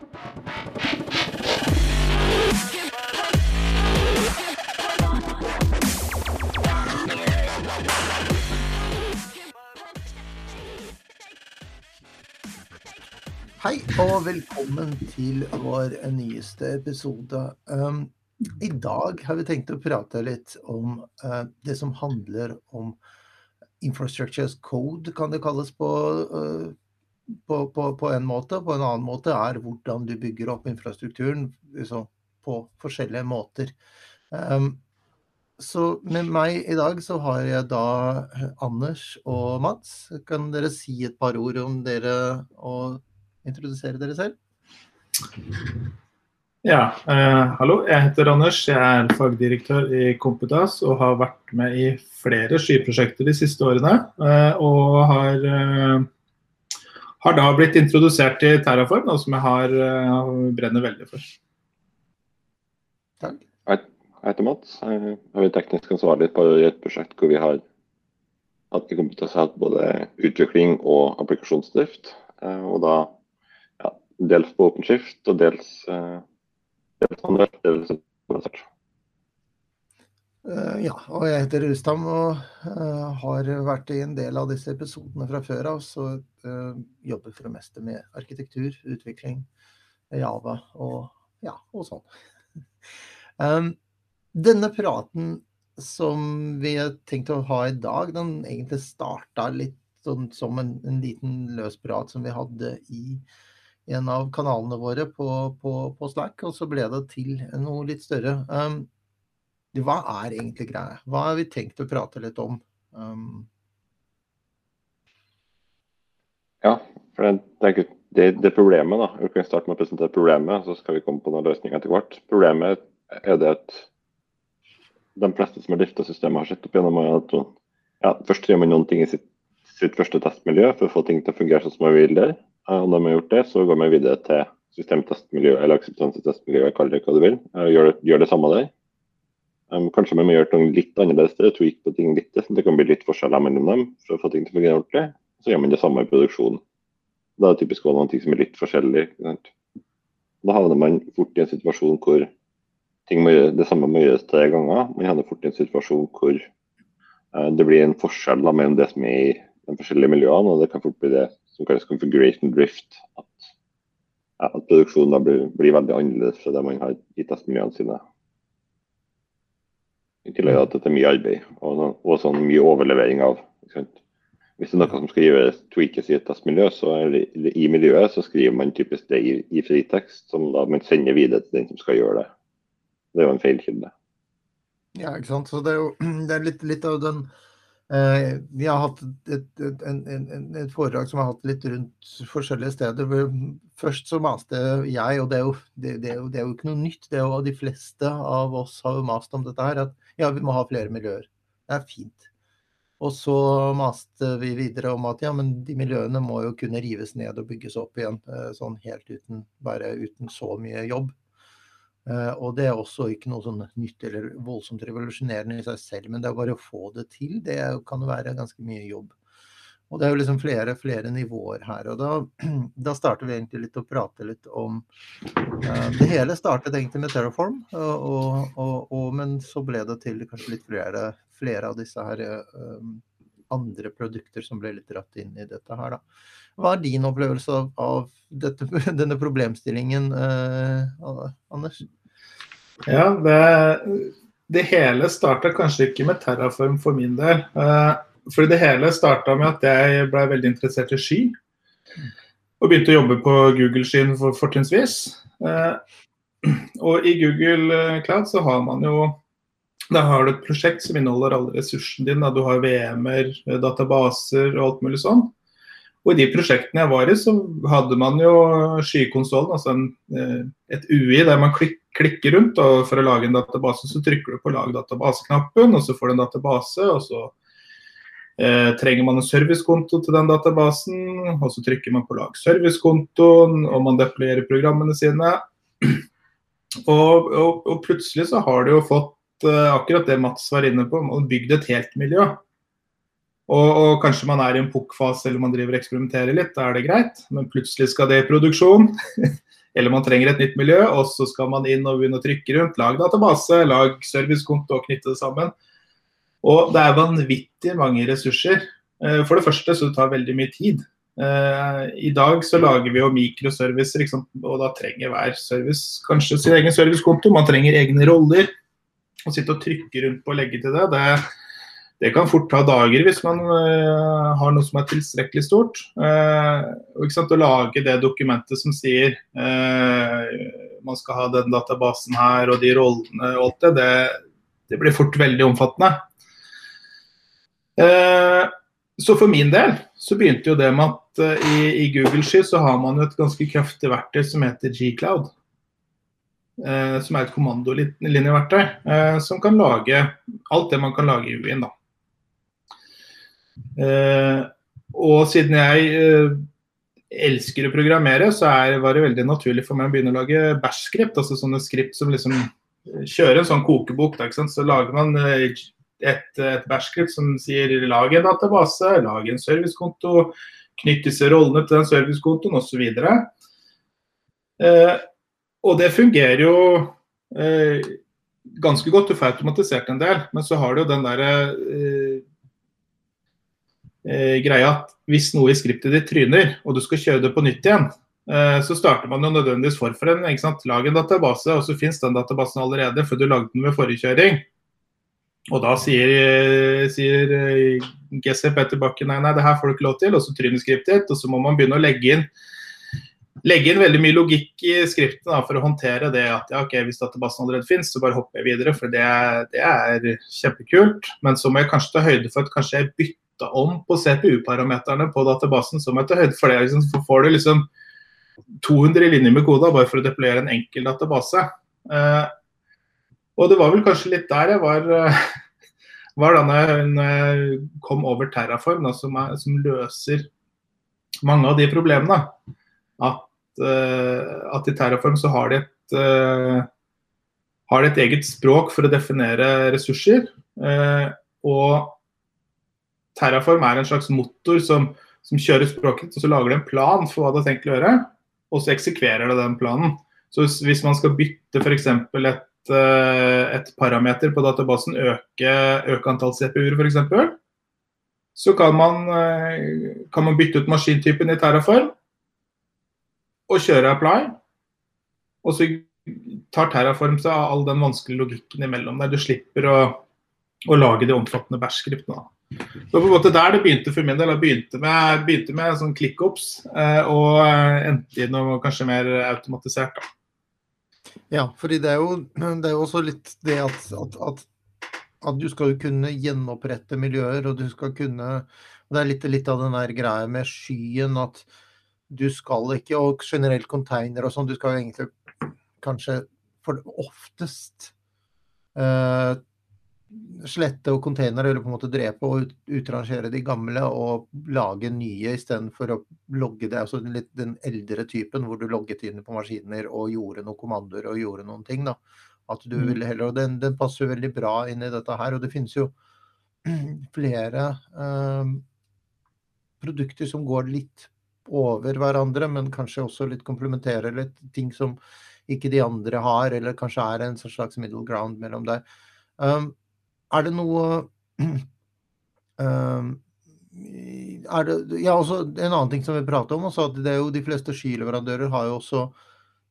Hei og velkommen til vår nyeste episode. Um, I dag har vi tenkt å prate litt om uh, det som handler om infrastructure as code, kan det kalles på, uh, på, på, på, en måte. På en annen måte er hvordan du bygger opp infrastrukturen liksom, på forskjellige måter. Um, så med meg i dag så har jeg da Anders og Mats. Kan dere si et par ord om dere og introdusere dere selv? Ja, eh, hallo. Jeg heter Anders. Jeg er fagdirektør i Kompetas og har vært med i flere skyprosjekter de siste årene. Eh, og har, eh, har, da blitt introdusert til Terraform, noe som jeg har, eh, brenner veldig for. Takk. Jeg heter Mats. Jeg er teknisk ansvarlig på et prosjekt hvor vi har hatt i kompetanse hatt både utvikling og applikasjonsdrift. Eh, og da ja, dels på OpenShift og dels, uh, dels manuelt, dels ja, og jeg heter Rustam og uh, har vært i en del av disse episodene fra før av. Så jobber for det meste med arkitektur, utvikling, Java og ja, og sånn. Um, denne praten som vi har tenkt å ha i dag, den egentlig starta litt sånn som en, en liten løs prat som vi hadde i en av kanalene våre på, på, på, Slack, og så ble det til noe litt større. Um, hva er egentlig greia? Hva har vi tenkt å prate litt om? Um... ja, for det, det, det, problemet, da. Vi kan starte med å presentere problemet, så skal vi komme på noen løsninger etter hvert. Problemet er det at de fleste som har drifta systemet, har sett opp gjennom at ja, først gjør man noen ting i sitt, sitt første testmiljø for å få ting til å fungere sånn som man vil der. Og når man har gjort det, så går man videre til systemtestmiljø eller akseptansetestmiljø, kall det hva du vil. Gjør det, gjør det samme der. Um, kanskje vi må gjøre ting litt annerledes tweak på ting litt. Så det kan bli litt forskjeller mellom dem for å få ting til å fungere ordentlig. Så gjør man det samme i produksjonen. Da er det typisk noen ting som er litt forskjellig. Da havner man fort i en situasjon hvor ting må gjøre, det samme må gjøres tre ganger. Man havner fort i en situasjon hvor uh, det blir en forskjell da, mellom det som er i de forskjellige miljøene, og det kan fort bli det som kalles configuration drift. At, at produksjonen blir, blir, veldig annerledes fra det man har i testmiljøene sine. I tillegg til at det er mye arbeid og, og sånn mye overlevering av. Hvis det er noe som skal gjøres tweakes i et testmiljø, så eller i miljøet så skriver man typisk det i, i fritekst, som da man sender videre til den som skal gjøre det. Det er jo en feilkilde. Ja, ikke sant. Så det er jo det er litt, litt av den Eh, vi har hatt et, et, en, en, et, foredrag som har hatt litt rundt forskjellige steder. Først så maste jeg, og det er, jo, det, det, er jo, det er jo, ikke noe nytt. det er jo De fleste av oss har jo mast om dette her, at ja, vi må ha flere miljøer. Det er fint. Og så maste vi videre om at ja, men de miljøene må jo kunne rives ned og bygges opp igjen. Eh, sånn helt uten, bare uten så mye jobb. Uh, og det er også ikke noe sånn nytt eller voldsomt revolusjonerende i seg selv, men det er bare å få det til, det kan være ganske mye jobb. Og det er jo liksom flere, flere nivåer her. Og da, da starter vi egentlig litt å prate litt om Det hele startet egentlig med Terraform, og, og, og, men så ble det til kanskje litt flere, flere av disse her andre produkter som ble litt dratt inn i dette her, da. Hva er din opplevelse av, av dette, denne problemstillingen, eh, Anders? Ja, det, det hele starta kanskje ikke med Terraform for min del. Eh, for det hele starta med at jeg ble veldig interessert i sky. Og begynte å jobbe på Google-skyen for, fortrinnsvis. Eh, og i Google Cloud så har man jo da har du et prosjekt som inneholder alle ressursene dine. Du har VM-er, databaser og alt mulig sånn. Og i de prosjektene jeg var i, så hadde man jo skykonsollen, altså en, eh, et UI der man klik, klikker rundt. og For å lage en database, så trykker du på 'lag database'-knappen, og så får du en database. og så eh, trenger man en servicekonto til den databasen, og så trykker man på 'lag servicekontoen', og man deployerer programmene sine. Og, og, og plutselig så har du jo fått eh, akkurat det Mats var inne på, man bygd et helt miljø. Og, og, kanskje man er i en pukk-fase eller man driver og eksperimenterer litt, da er det greit. Men plutselig skal det i produksjon. eller man trenger et nytt miljø, og så skal man inn og begynne å trykke rundt. Lag database, lag servicekonto og knytte det sammen. Og det er vanvittig mange ressurser. Eh, for det første så det tar veldig mye tid. Eh, I dag så lager vi jo mikroservicer, og da trenger hver service kanskje sin egen servicekonto. Man trenger egne roller. Å sitte og trykke rundt på å legge til det, det, det kan fort ta dager hvis man uh, har noe som er tilstrekkelig stort. Uh, Å lage det dokumentet som sier man skal ha den databasen her og de rollene og alt det, det, det blir fort veldig omfattende. Så for min del så begynte jo det med at uh, i, i, Google Sky så har man jo et ganske kraftig verktøy som heter Gcloud. Uh, som er et kommandolinjeverktøy uh, som kan lage alt det man kan lage i UiN. da. og siden jeg elsker å programmere, så er, var det veldig naturlig for meg å begynne å lage bash-skript. Altså sånne skript som liksom kjører en sånn kokebok. Da, så lager man et, et bashscript som sier lag en database, lag en servicekonto, knytt disse rollene til den servicekontoen osv. Eh, og det fungerer jo eh, ganske godt. Du får automatisert en del, men så har du jo den derre eh, eh, greia at hvis noe i skriptet ditt tryner, og du skal kjøre det på nytt igjen, eh, så starter man jo nødvendigvis forfra. Lag en database, og så finnes den databasen allerede, for du lagde den ved forrige kjøring. Og da sier, sier Gessep GC Bakken nei, nei, det her får du ikke lov til, og så tryneskriptet, og så må man begynne å legge inn legge inn veldig mye logikk i skriften da, for å håndtere det at ja, ok, hvis databasen allerede finnes, så bare hopper jeg videre, for det, det, er kjempekult. Men så må jeg kanskje ta høyde for at kanskje jeg bytta om på CPU-parameterne på databasen. Så må jeg ta høyde for det. Liksom, så får du liksom 200 linjer med koda bare for å deployere en enkel database. Uh, og det var vel kanskje litt der jeg var, eh, var da jeg kom over Terraform, da, som, er, som, løser mange av de problemene. At, uh, at, i Terraform så har de et uh, har et eget språk for å definere ressurser. Uh, og Terraform er en slags motor som, som kjører språket, og så lager det en plan for hva det har tenkt å gjøre, og så eksekverer det den planen. Så hvis man skal bytte f.eks. et Eh, et parameter på databasen øke, øke antall CPU-er f.eks., så kan man, eh, kan man, bytte ut maskintypen i Terraform og kjøre apply. Og så tar Terraform seg av all den vanskelige logikken imellom der. Du slipper å, å lage de omfattende bæsjskriftene. Så på en måte der det begynte for min del. Jeg begynte med, begynte med sånn clickups eh, og endte i noe kanskje mer automatisert. da. Ja, fordi det er jo, det er jo også litt det at, at, at, at, du skal jo kunne gjenopprette miljøer, og du skal kunne Det er litt, litt av den der greia med skyen at du skal ikke, og generelt container og sånn, du skal jo egentlig kanskje for oftest uh, slette og containere, eller på en måte drepe og utrangere de gamle og lage nye istedenfor å logge det. Altså litt den eldre typen hvor du logget inn på maskiner og gjorde noen kommandoer og gjorde noen ting. da. At du mm. ville heller, og den, den passer veldig bra inn i dette her. Og det finnes jo flere eh, produkter som går litt over hverandre, men kanskje også litt komplementerer litt ting som ikke de andre har, eller kanskje er en slags middle ground mellom der. Um, er det noe um, er det, ja, også En annen ting som vi prater om, også, at det er jo de fleste skyleverandører har jo også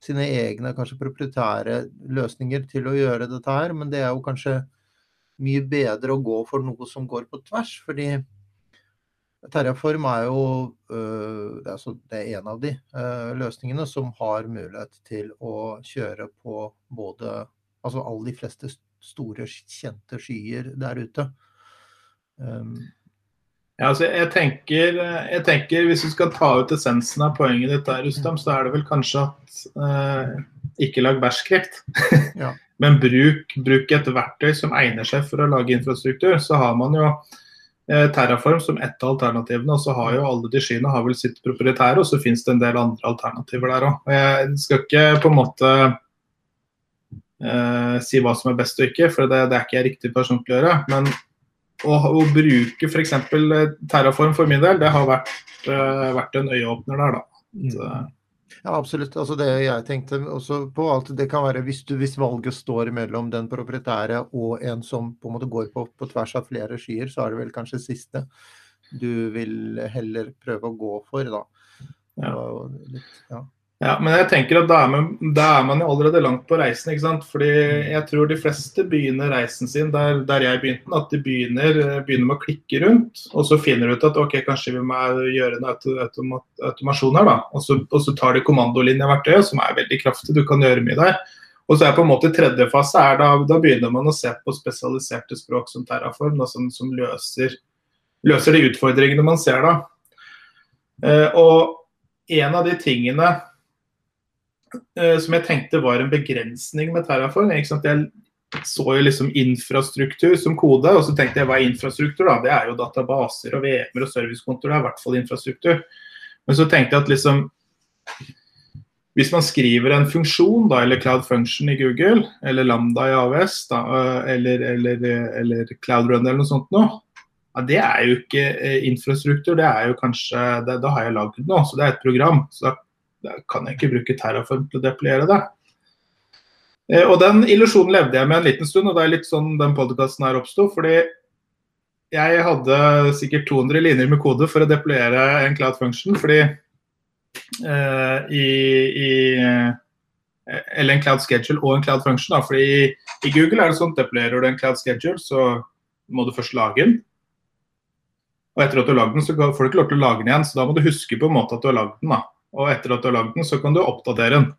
sine egne kanskje proprietære løsninger til å gjøre dette her, men det er jo kanskje mye bedre å gå for noe som går på tvers. fordi Terraform er jo øh, det, er det er en av de øh, løsningene som har mulighet til å kjøre på både Altså alle de fleste store, kjente skyer der ute. Um, ja, altså jeg tenker, jeg tenker, Hvis du skal ta ut essensen av poenget ditt, der, Rustam, så er det vel kanskje at eh, ikke lag bæsjkreft. ja. Men bruk, bruk, et verktøy som egner seg for å lage infrastruktur. Så har man jo eh, Terraform som ett av alternativene, og så har jo alle de skyene har vel sitt proprietære, og så finnes det en del andre alternativer der òg. Jeg skal ikke på en måte uh, si hva som er best og ikke, for det, det er ikke jeg riktig person til å gjøre. Men å, å bruke f.eks. Eh, Terraform for min del, det har vært, uh, vært en øyeåpner der, da. Så, Ja, absolutt. Altså det jeg tenkte også på at det kan være hvis, du, hvis valget står mellom den proprietære og en som på en måte går på, på tvers av flere skyer, så er det vel kanskje siste du vil heller prøve å gå for, da. Ja. Litt, ja. Ja, men jeg tenker at da er, man, da er man jo allerede langt på reisen. ikke sant? Fordi jeg tror de fleste begynner reisen sin der, der jeg begynte. At de begynner, begynner, med å klikke rundt, og så finner du ut at ok, kanskje vi må gjøre en automat, automasjon her. da. Og så, og så tar de kommandolinjeverktøyet, som er veldig kraftig, du kan gjøre mye der. Og så er på en måte tredje fase er da, da begynner man å se på spesialiserte språk som Terraform, da, som, som løser, løser, de utfordringene man ser da. Eh, og en av de tingene Eh, som jeg tenkte var en begrensning med Terraform. Jeg så jo liksom infrastruktur som kode, og så tenkte jeg hva er infrastruktur? da? Det er jo databaser og VM-er og servicekontor, det er i hvert fall infrastruktur. Men så tenkte jeg at liksom hvis man skriver en funksjon, da, eller Cloud Function i Google, eller Lambda i AWS, da, eh, eller, eller, eller Cloud Run eller noe sånt noe, ja, det er jo ikke eh, infrastruktur, det er jo kanskje det, Da har jeg lagd noe, så det er et program. Så da da kan jeg ikke bruke Terraform til å deployere det. Eh, og Den illusjonen levde jeg med en liten stund, og det er litt sånn den podkasten her oppsto. Fordi jeg hadde sikkert 200 linjer med kode for å deployere en cloud function. fordi eh, i, i, eh, Eller en cloud schedule og en cloud function. Da, fordi i, Google er det sånn deployerer du en cloud schedule, så må du først lage den. Og etter at du har lagd den, så får du ikke lov til å lage den igjen. Så da må du huske på en måte at du har lagd den. da. Og etter at du har lagd den, så kan du oppdatere den.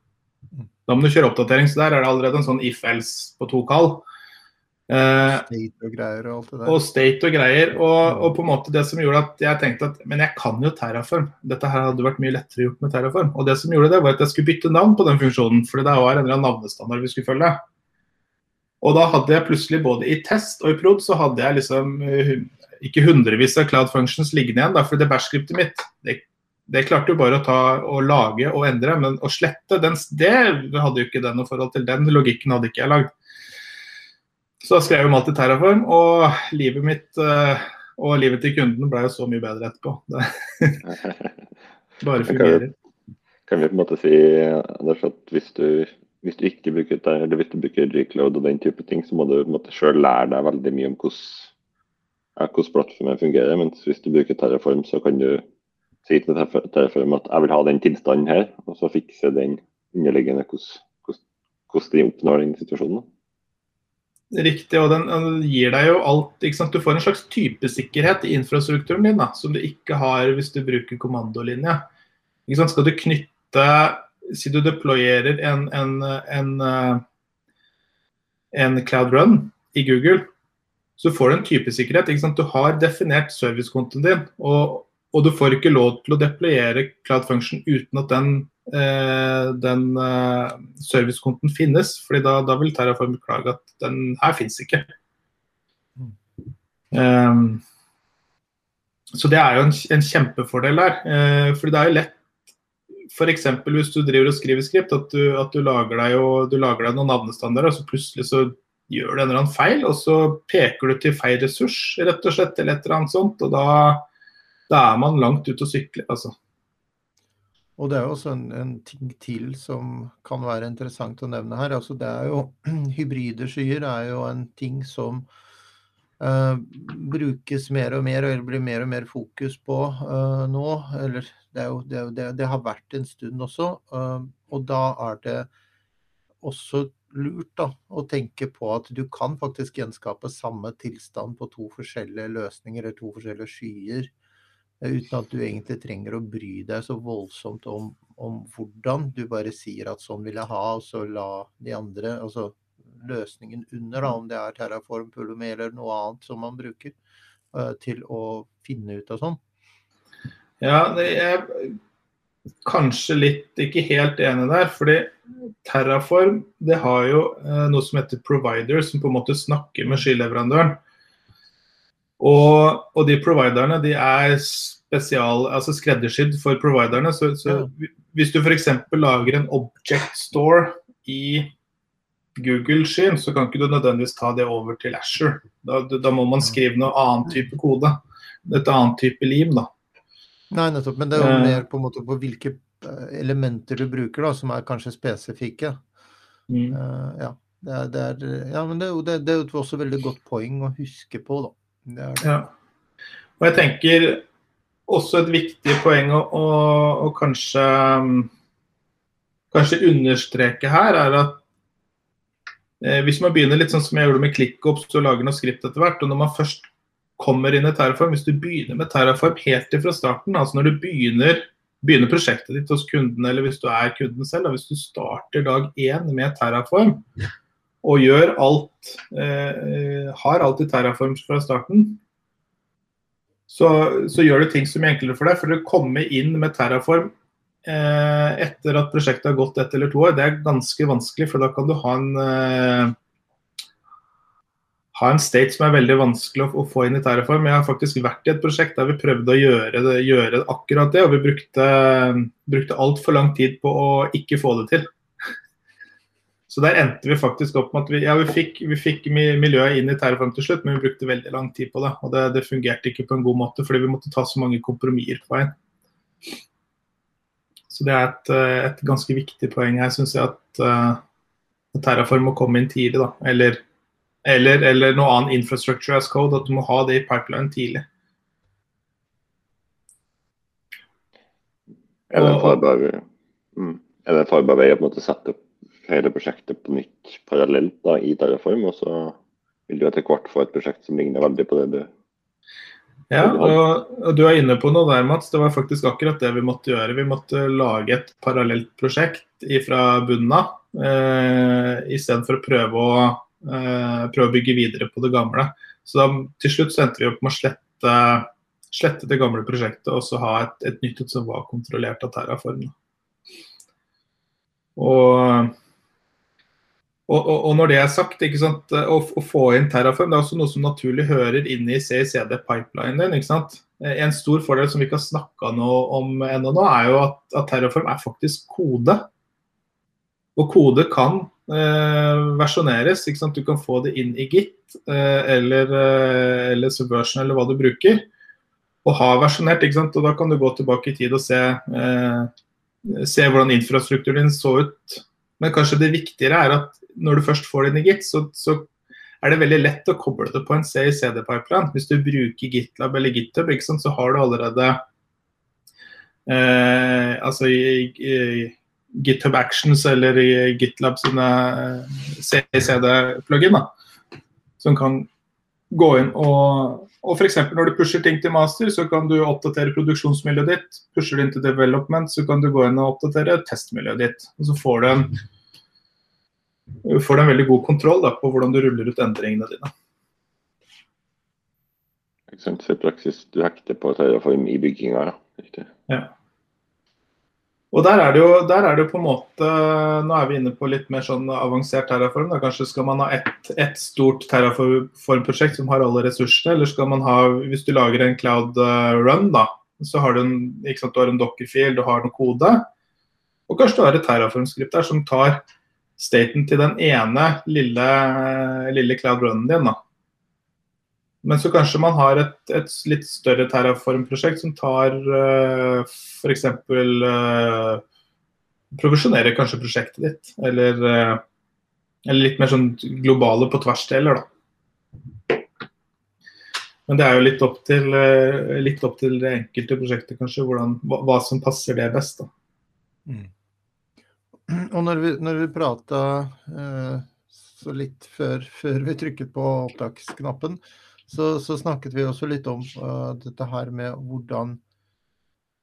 Da må du kjøre oppdatering. Så der er det allerede en sånn if-else på to kall. Eh, state og greier og alt det der. Og state og greier. Og, og, på en måte det som gjorde at jeg tenkte at men jeg kan jo Terraform. Dette her hadde vært mye lettere gjort med Terraform. Og det som gjorde det, var at jeg skulle bytte navn på den funksjonen. For det var en eller annen navnestandard vi skulle følge. Og da hadde jeg plutselig både i test og i prod så hadde jeg liksom eh, ikke hundrevis av cloud functions liggende igjen. Da, for det bæsjskriptet mitt det det klarte jo bare å ta og lage og endre, men å slette, den, det hadde jo ikke den noe forhold til. Den logikken hadde ikke jeg lagd. Så da skrev jeg om alt i Terraform, og livet mitt uh, og livet til kunden ble jo så mye bedre etterpå. Det bare fungerer. Kan vi på en måte si Anders, at hvis du, hvis du ikke bruker det, eller hvis du bruker Recload og den type ting, så må du på en måte sjøl lære deg veldig mye om hvordan, ja, hvordan plattformen fungerer. Mens hvis du bruker Terraform, så kan du si til Terraform at jeg vil ha den tilstanden her, og så fikse den underliggende hvordan de oppnår den situasjonen. Riktig, og den, gir deg jo alt ikke sant? Du får en slags typesikkerhet i infrastrukturen din da, som du ikke har hvis du bruker kommandolinje. Skal du knytte Si du deployerer en, en, en, en Cloud Run i Google, så får du en typesikkerhet. Ikke sant? Du har definert servicekontoen din. og og du får ikke lov til å deployere Cloud Function uten at den, eh, den eh, servicekonten finnes. fordi da, da, vil Terraform beklage at den her finnes ikke. Um, så det er jo en, en kjempefordel her. Eh, fordi det er jo lett F.eks. hvis du driver og skriver skript, at du, at du, lager, deg jo, du lager deg noen navnestandarder, og så plutselig så gjør du en eller annen feil, og så peker du til feil ressurs, rett og slett, eller et eller annet sånt. og da da er man langt ute å sykle, altså. Og det er jo også en, en, ting til som kan være interessant å nevne her. Altså det er jo, hybride skyer er jo en ting som uh, brukes mer og mer, eller blir mer og mer fokus på uh, nå. Eller det, jo, det, det, det, har vært en stund også. Uh, og da er det også lurt da, å tenke på at du kan faktisk gjenskape samme tilstand på to forskjellige løsninger eller to forskjellige skyer Uten at du egentlig trenger å bry deg så voldsomt om, om hvordan. Du bare sier at sånn vil jeg ha, og så la de andre altså løsningen under, da, om det er Terraform, Pulumi eller noe annet som man bruker, uh, til å finne ut av sånn. Ja, det er kanskje litt ikke helt enig der. fordi Terraform det har jo uh, noe som heter provider, som på en måte snakker med skyleverandøren. Og, og, de providerne de er spesial, altså skreddersydd for providerne. Så, så hvis du f.eks. lager en object store i Google-skyen, så kan ikke du nødvendigvis ta det over til Asher. Da, da, må man skrive noe annen type kode. Et annet type lim, da. Nei, nettopp. Men det er jo eh. mer på en måte på hvilke elementer du bruker da, som er kanskje spesifikke. Mm. Uh, ja. Det er, det er, ja, men det, det, det er jo også veldig godt poeng å huske på, da. Det er, Ja. Og jeg tenker også et viktig poeng å, å, å kanskje, um, kanskje understreke her, er at eh, hvis man begynner litt sånn som jeg gjorde med ClickOps og lager noe skript etter hvert, og når man først kommer inn i Terraform, hvis du begynner med Terraform helt fra starten, altså når du begynner, begynner prosjektet ditt hos kunden, eller hvis du er kunden selv, og hvis du starter dag én med Terraform, og gjør alt, eh, har alt i Terraform fra starten, så, så, gjør du ting som er enklere for deg. For å komme inn med Terraform eh, etter at prosjektet har gått ett eller to år, det er ganske vanskelig. For da kan du ha en, eh, ha en state som er veldig vanskelig å, å, få inn i Terraform. Jeg har faktisk vært i et prosjekt der vi prøvde å gjøre, det, gjøre akkurat det, og vi brukte, brukte altfor lang tid på å ikke få det til. Så der endte vi faktisk opp med at vi, ja, vi, fikk, vi fikk miljøet inn i Terraform til slutt, men vi brukte veldig lang tid på det. Og det, det fungerte ikke på en god måte, fordi vi måtte ta så mange kompromisser på veien. Så det er et, et, ganske viktig poeng her, syns jeg, at uh, Terraform må komme inn tidlig. da, eller, eller, eller noe annen infrastructure as code, at du må ha det i pipeline tidlig. Er det en farbar, mm, er det en farbar vei å sette opp hele prosjektet på nytt parallelt da, i Terraform, og så vil du etter hvert få et prosjekt som ligner veldig på det du Ja, og, du er inne på noe der, Mats. Det var faktisk akkurat det vi måtte gjøre. Vi måtte lage et parallelt prosjekt fra bunnen av, eh, istedenfor å prøve å, eh, prøve å bygge videre på det gamle. Så da, til slutt så endte vi opp med å slette, slette det gamle prosjektet og så ha et, et nytt som var kontrollert av Terraform. Og og, og, når det er sagt, å, å, få inn Terraform det er også noe som naturlig hører inn i CICD-pipelinen din. sant? En stor fordel som vi ikke har snakka om ennå, nå, er jo at, at, Terraform er faktisk kode. Og kode kan eh, versjoneres. ikke sant? Du kan få det inn i Git eh, eller, eh, eller Subversion eller hva du bruker. Og ha versjonert. ikke sant? Og Da kan du gå tilbake i tid og se, eh, se hvordan infrastrukturen din så ut. Men kanskje det viktigere er at når du først får det inn i Git, så, så, er det veldig lett å koble det på en CICD-pipeline. Hvis du bruker GitLab eller GitHub, sant, så har du allerede eh, altså i, i, GitHub Actions eller i GitLab sine eh, CICD-plugin, som kan gå inn og og f.eks. når du pusher ting til master, så kan du oppdatere produksjonsmiljøet ditt. Pusher du inn til development, så kan du gå inn og oppdatere testmiljøet ditt. Og så får du en får du en veldig god kontroll da, på hvordan du ruller ut endringene dine. Så I praksis du hekter på Terraform i bygginga, ja. ja. Og der er, det jo, der er det jo på en måte Nå er vi inne på litt mer sånn avansert terraform. Da. Kanskje skal man ha ett et stort terraform-prosjekt som har alle ressursene, eller skal man ha Hvis du lager en cloud eh, run, da, så har du en, ikke sant, du har en dockerfil, du har noe kode. Og kanskje du har et terraform-skript der som tar staten til den ene lille, lille cloud runnen din. da. Men så kanskje man har et, et litt større Terraform-prosjekt som tar uh, f.eks. Uh, Provisjonerer kanskje prosjektet ditt. Eller, uh, eller, litt mer sånn globale på tvers-deler, da. Men det er jo litt opp til, uh, litt opp til det enkelte prosjektet, kanskje, hvordan, hva, hva, som passer det best. da. Mm. Og når vi, når vi prata eh, så litt før, før, vi trykket på opptaksknappen, så, så snakket vi også litt om uh, dette her med hvordan,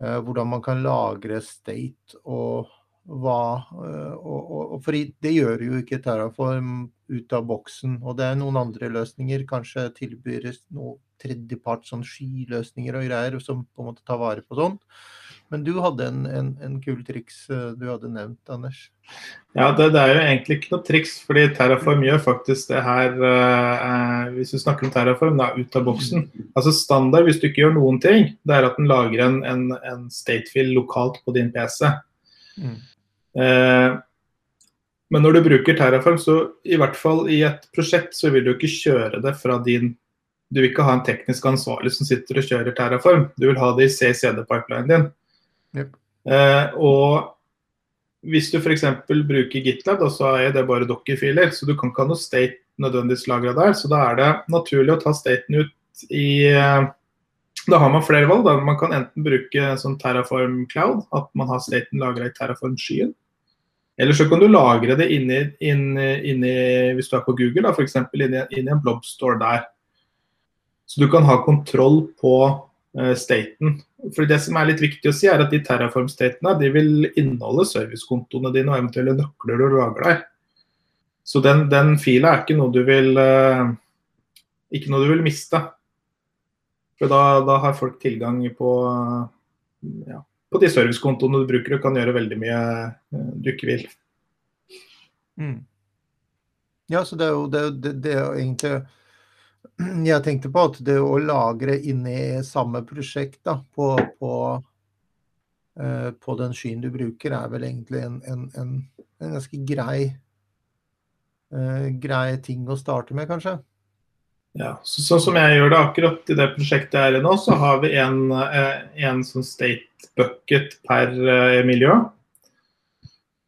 uh, hvordan man kan lagre state og hva uh, og, og, og, fordi det gjør jo ikke Terraform ut av boksen. Og det er noen andre løsninger, kanskje tilbyr noe tredjepart sånn skyløsninger og greier som på en måte tar vare på sånt. Men du hadde en, en, en, kul triks eh, du hadde nevnt, Anders? Ja, det, det, er jo egentlig ikke noe triks, fordi Terraform gjør faktisk det her eh, Hvis vi snakker om Terraform, da, ut av boksen. Altså Standard hvis du ikke gjør noen ting, det er at den lager en, en, en statefill lokalt på din PC. Mm. Eh, men når du bruker Terraform, så i hvert fall i et prosjekt, så vil du ikke kjøre det fra din Du vil ikke ha en teknisk ansvarlig som sitter og kjører Terraform. Du vil ha det i CCD-pipelinen din. Yep. Eh, og hvis du f.eks. bruker GitLab, da, så er det bare dokkerfiler, så du kan ikke ha noe state nødvendigvis lagra der. Så da er det naturlig å ta staten ut i eh, Da har man flere valg. da. Man kan enten bruke sånn Terraform Cloud, at man har staten lagra i Terraform-skyen. Eller så kan du lagre det inni, inni, inni hvis du er på Google, f.eks. Inni, inni en blobstore der. Så du kan ha kontroll på staten. For Det som er litt viktig å si, er at de Terraform-statene de vil inneholde servicekontoene dine og eventuelle nøkler du lager deg. Så den, den fila er ikke noe du vil uh, ikke noe du vil miste. For da, da har folk tilgang på, ja, på de servicekontoene du bruker og kan gjøre veldig mye uh, du ikke vil. Mm. Ja, så det er jo det, det er jo egentlig jeg tenkte på at det å lagre inni samme prosjekt da, på, på, uh, på den skyen du bruker, er vel egentlig en, en, en, en ganske grei, uh, grei ting å starte med, kanskje. Ja, så, Sånn som jeg gjør det akkurat i det prosjektet her nå, så har vi en, uh, en sånn state bucket per miljø.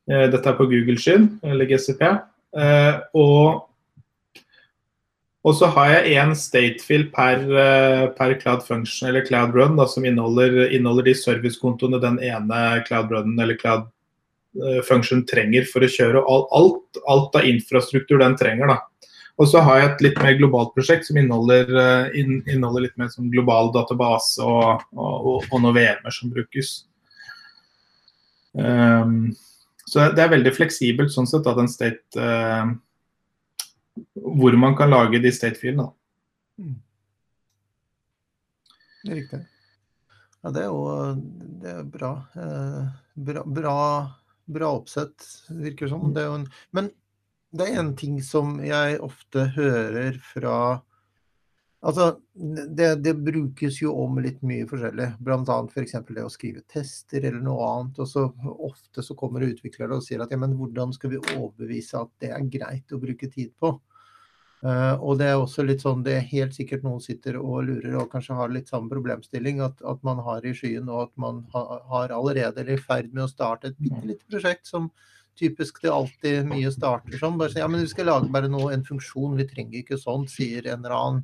Dette er på Google-skyen, eller GCP. og og så har jeg én statefill per, eh, per, Cloud Function eller Cloud Run da, som inneholder, inneholder de servicekontoene den ene Cloud Runnen eller Cloud eh, Function trenger for å kjøre alt, alt av infrastruktur den trenger. da. Og så har jeg et litt mer globalt prosjekt som inneholder, eh, inneholder litt mer som global database og, og, og noen VM-er som brukes. Um, så det er veldig fleksibelt sånn sett, da, den state, uh, hvor man kan lage de state-filene. Mm. Det er riktig. Ja, det er jo det er bra. Eh, bra, bra, bra oppsett, virker det som. Det en, men det er en ting som jeg ofte hører fra Altså, det, det, brukes jo om litt mye forskjellig. Bl.a. f.eks. det å skrive tester eller noe annet. Og så ofte så kommer utviklere og sier at ja, men hvordan skal vi overbevise at det er greit å bruke tid på? Uh, og det er også litt sånn, det er helt sikkert noen sitter og lurer og kanskje har litt samme problemstilling at, at man har i skyen, og at man ha, har allerede eller i ferd med å starte et bitte lite prosjekt som typisk det alltid mye starter som. Bare si, ja, men vi skal lage bare noe, en funksjon, vi trenger ikke sånt, sier en eller annen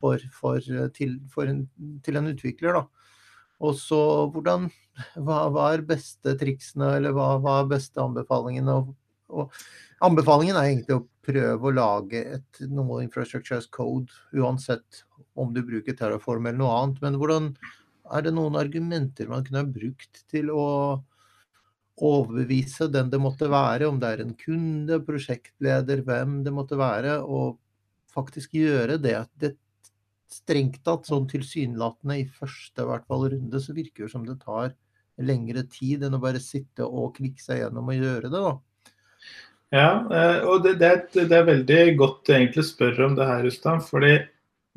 for, for, til, for en, til, en, utvikler. Og så hvordan, hva, hva, er beste triksene, eller hva, hva er beste anbefalingene? Og, Anbefalingen er egentlig å prøve å lage et, noe infrastructure as code, uansett om du bruker Terraform eller noe annet. Men hvordan er det noen argumenter man kunne ha brukt til å overbevise den det måtte være, om det er en kunde, prosjektleder, hvem det måtte være, og faktisk gjøre det. det strengt tatt sånn tilsynelatende i første hvert fall, runde, så virker det som det tar lengre tid enn å bare sitte og klikke seg gjennom og gjøre det. da. Ja, eh, og det, det, det, er veldig godt egentlig å spørre om det her, Rustam. fordi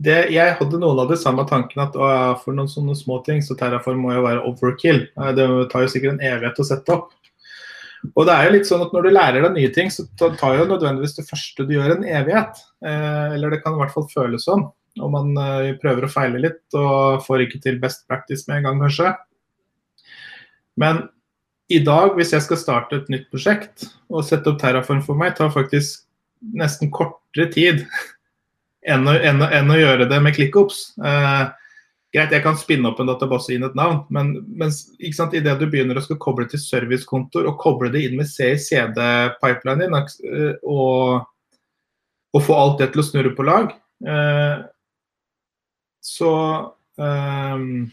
det, jeg hadde noen av de samme tankene at å, for noen sånne små ting, så Terraform må jo være overkill. Eh, det tar jo sikkert en evighet å sette opp. Og det er jo litt sånn at Når du lærer deg nye ting, så tar jo nødvendigvis det første du gjør, en evighet. Eh, eller det kan i hvert fall føles sånn. Og man prøver å feile litt og får ikke til best practice med en gang, kanskje. Men i dag, hvis jeg skal starte et nytt prosjekt og sette opp Terraform for meg, tar faktisk nesten kortere tid enn å, enn å, enn å gjøre det med ClickOps. Eh, greit, jeg kan spinne opp en database inn et navn, men mens, idet du begynner å skal koble til servicekontor og koble det inn med CICD-pipelinen din eh, og, og, få alt det til å snurre på lag, eh, så um,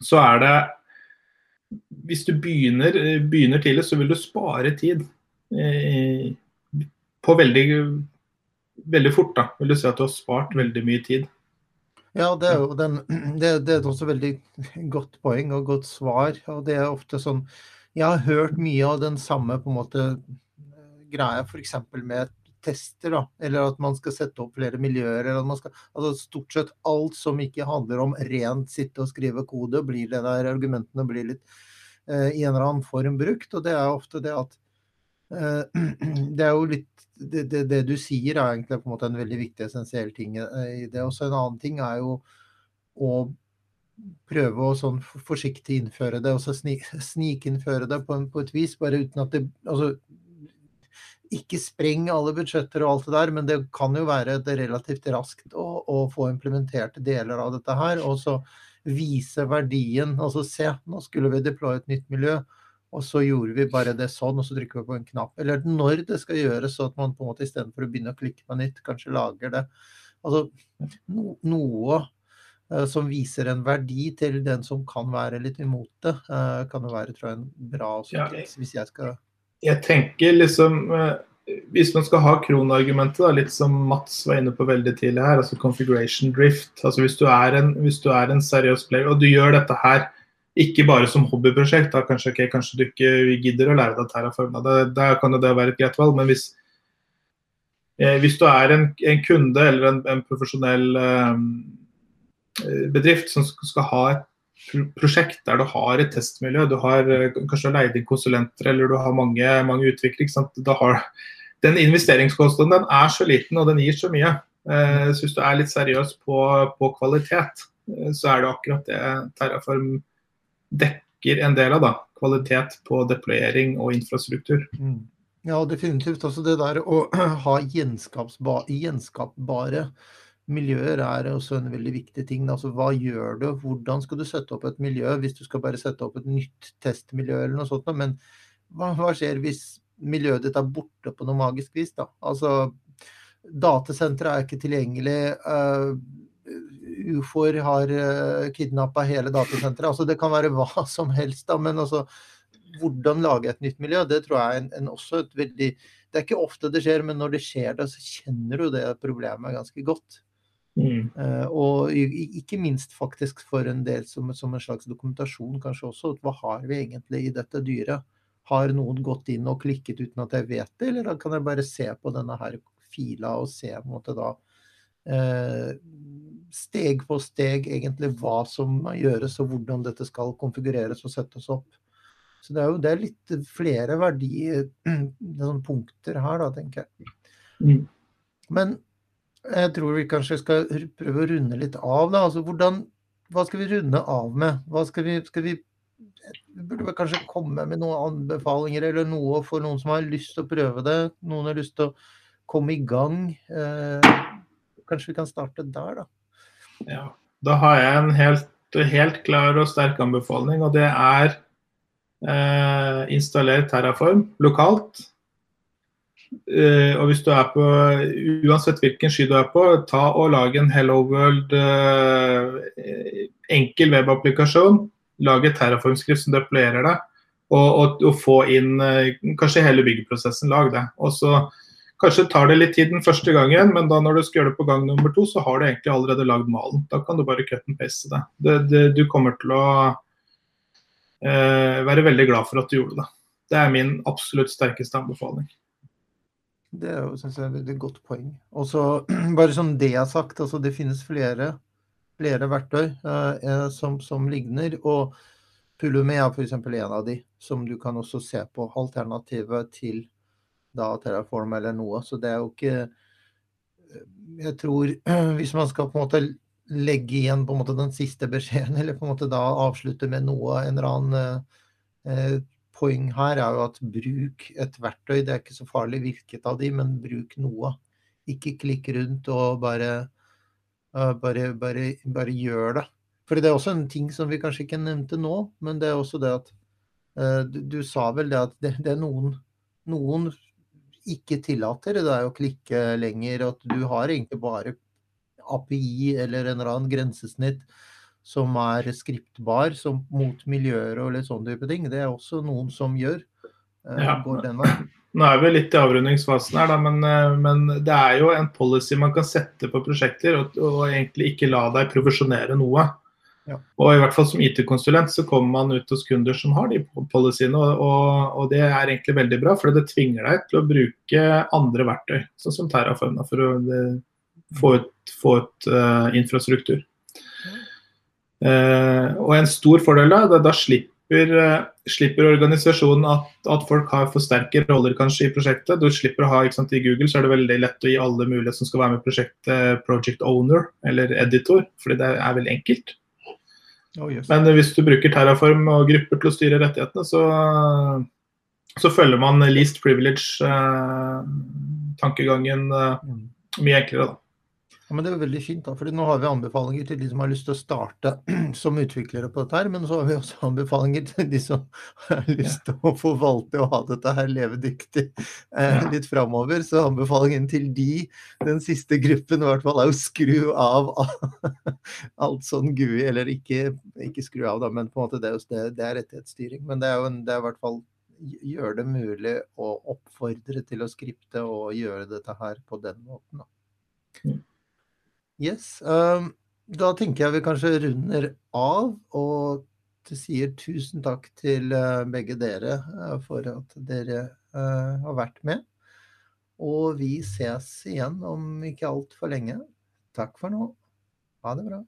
så er det hvis du begynner, eh, begynner, tidlig, så vil du spare tid eh, på veldig, veldig fort. da, vil du si at du har spart veldig mye tid. Ja, det er jo den, det, det er også veldig godt poeng og godt svar. og det er ofte sånn, Jeg har hørt mye av den samme på en måte greia f.eks. med tester, da, eller at man skal sette opp flere miljøer. eller at man skal, altså Stort sett alt som ikke handler om rent sitte og skrive kode, blir det der argumentene blir litt eh, i en eller annen form brukt. Og det er ofte det at eh, Det er jo litt det, det, det, du sier er egentlig på en måte en veldig viktig essensiell ting eh, i det. Også en annen ting er jo å prøve å sånn forsiktig innføre det, og så snikinnføre det på, på, et vis, bare uten at det Altså ikke spreng alle budsjetter og alt det der, men det kan jo være det relativt raskt å, å få implementert deler av dette her. Og så vise verdien. Altså se, nå skulle vi deploye et nytt miljø. Og så gjorde vi bare det sånn, og så trykker vi på en knapp. Eller når det skal gjøres, så at man på en måte istedenfor å begynne å klikke på nytt, kanskje lager det. Altså no, noe uh, som viser en verdi til den som kan være litt imot det, uh, kan jo være tror jeg, en bra også, ja, hvis jeg skal Jeg tenker liksom uh, Hvis man skal ha kronargumentet, da, litt som Mats var inne på veldig tidlig her, altså configuration drift. altså Hvis du er en, du er en seriøs player, og du gjør dette her ikke bare som hobbyprosjekt, da kanskje, okay, kanskje du ikke gidder å lære deg Terraform. Da, da kan det være et greit valg. Men hvis, eh, hvis du er en, en, kunde eller en, en profesjonell eh, bedrift som skal ha et prosjekt der du har et testmiljø, du har eh, kanskje leid inn konsulenter eller du har mange, mange utviklere, den investeringskostnaden den er så liten og den gir så mye. Eh, så hvis du er litt seriøs på, på kvalitet, eh, så er det akkurat det Terraform dekker en del av. da, Kvalitet på deployering og infrastruktur. Mm. Ja, definitivt. Altså det der å ha gjenskapbare miljøer er også en veldig viktig ting. Altså hva gjør du? Hvordan skal du sette opp et miljø hvis du skal bare sette opp et nytt testmiljø eller noe sånt? Men hva, hva skjer hvis miljøet ditt er borte på noe magisk vis? da? Altså Datasenteret er ikke tilgjengelig. Uh, ufoer har uh, eh, kidnappa hele datasenteret. Altså, det kan være hva som helst, da, men altså, hvordan lage et nytt miljø, det tror jeg er en, en også et veldig Det er ikke ofte det skjer, men når det skjer det, så kjenner du det problemet ganske godt. Mm. Uh, og ikke minst faktisk for en del som, som, en slags dokumentasjon, kanskje også. Hva har vi egentlig i dette dyret? Har noen gått inn og klikket uten at jeg vet det, eller kan jeg bare se på denne her fila og se på en måte da uh, steg på steg egentlig hva som gjøres og hvordan dette skal konfigureres og settes opp. Så det er jo det er litt flere verdier, sånn punkter her, da, tenker jeg. Mm. Men jeg tror vi kanskje skal prøve å runde litt av, da. Altså hvordan Hva skal vi runde av med? Hva skal vi, skal vi vi burde kanskje komme med noen anbefalinger eller noe for noen som har lyst til å prøve det. Noen har lyst til å komme i gang. Eh, kanskje vi kan starte der, da. Ja, da har jeg en helt, helt klar og sterk anbefaling, og det er eh, installer Terraform lokalt. Eh, og hvis du er på, Uansett hvilken sky du er på, ta og lag en Hello World uh, enkel webapplikasjon. Lag et Terraform-skrift som deployerer det. Og, og, og, få inn uh, kanskje hele byggeprosessen. Lag det. Og så Kanskje tar det litt tid den første gangen, men da når du skal gjøre det på gang nummer to, så har du egentlig allerede lagd malen. Da kan du bare cut and paste det. det, det du kommer til å være veldig glad for at du gjorde det. Det er min absolutt sterkeste anbefaling. Det er jo synes jeg, et veldig godt poeng. Og så bare som det er sagt, altså det finnes flere, flere verktøy eh, som, som, ligner. og Pulumi er f.eks. en av de som du kan også se på alternativet til da Terraform eller noe. Så det er jo ikke eh, Jeg tror hvis man skal på en måte legge igjen på en måte den siste beskjeden, eller på en måte da avslutte med noe, en eller annen eh, poeng her, er jo at bruk et verktøy. Det er ikke så farlig hvilket av de, men bruk noe. Ikke klikk rundt og bare, bare, bare, bare gjør det. For det er også en ting som vi kanskje ikke nevnte nå, men det er også det at uh, du, du, sa vel det at det, det er noen, noen ikke tillater deg å klikke lenger, at du har egentlig bare API eller en eller annen grensesnitt som er skriptbar som mot miljøer og litt sånn type ting. Det er også noen som gjør. Eh, ja. Nå er vi litt i avrundingsfasen her, da, men, eh, men, det er jo en policy man kan sette på prosjekter, og, og egentlig ikke la deg profesjonere noe. Ja. Og i hvert fall Som IT-konsulent så kommer man ut hos kunder som har de policyene, og, og, og, det er egentlig veldig bra, for det tvinger deg til å bruke andre verktøy, sånn som Terraform, for å det, få ut, få ut uh, infrastruktur. Uh, og En stor fordel da, da, slipper, uh, slipper, organisasjonen at, at, folk har for sterke roller kanskje i prosjektet. Du slipper å ha, ikke sant, I Google så er det veldig lett å gi alle mulighet som skal være med i prosjektet, project owner eller editor, fordi det er veldig enkelt. Oh, yes. Men hvis du bruker Terraform og grupper til å styre rettighetene, så, så følger man least privilege-tankegangen eh, eh, mye enklere. da. Ja, men Det er veldig fint, da, fordi nå har vi anbefalinger til de som har lyst til å starte som utviklere på dette, her, men så har vi også anbefalinger til de som har lyst til å forvalte og ha dette her levedyktig eh, litt framover. Så anbefalingen til de, den siste gruppen i hvert fall, er å skru av alt sånn GUI, eller ikke, ikke skru av, da, men på en måte det er, det, det er rettighetsstyring. Men det er jo en, det er i hvert fall gjøre det mulig å oppfordre til å skripte og gjøre dette her på den måten. da. Yes. Um, da tenker jeg vi kanskje runder av og sier tusen takk til uh, begge dere uh, for at dere uh, har vært med. Og vi ses igjen om ikke altfor lenge. Takk for nå. Ha det bra.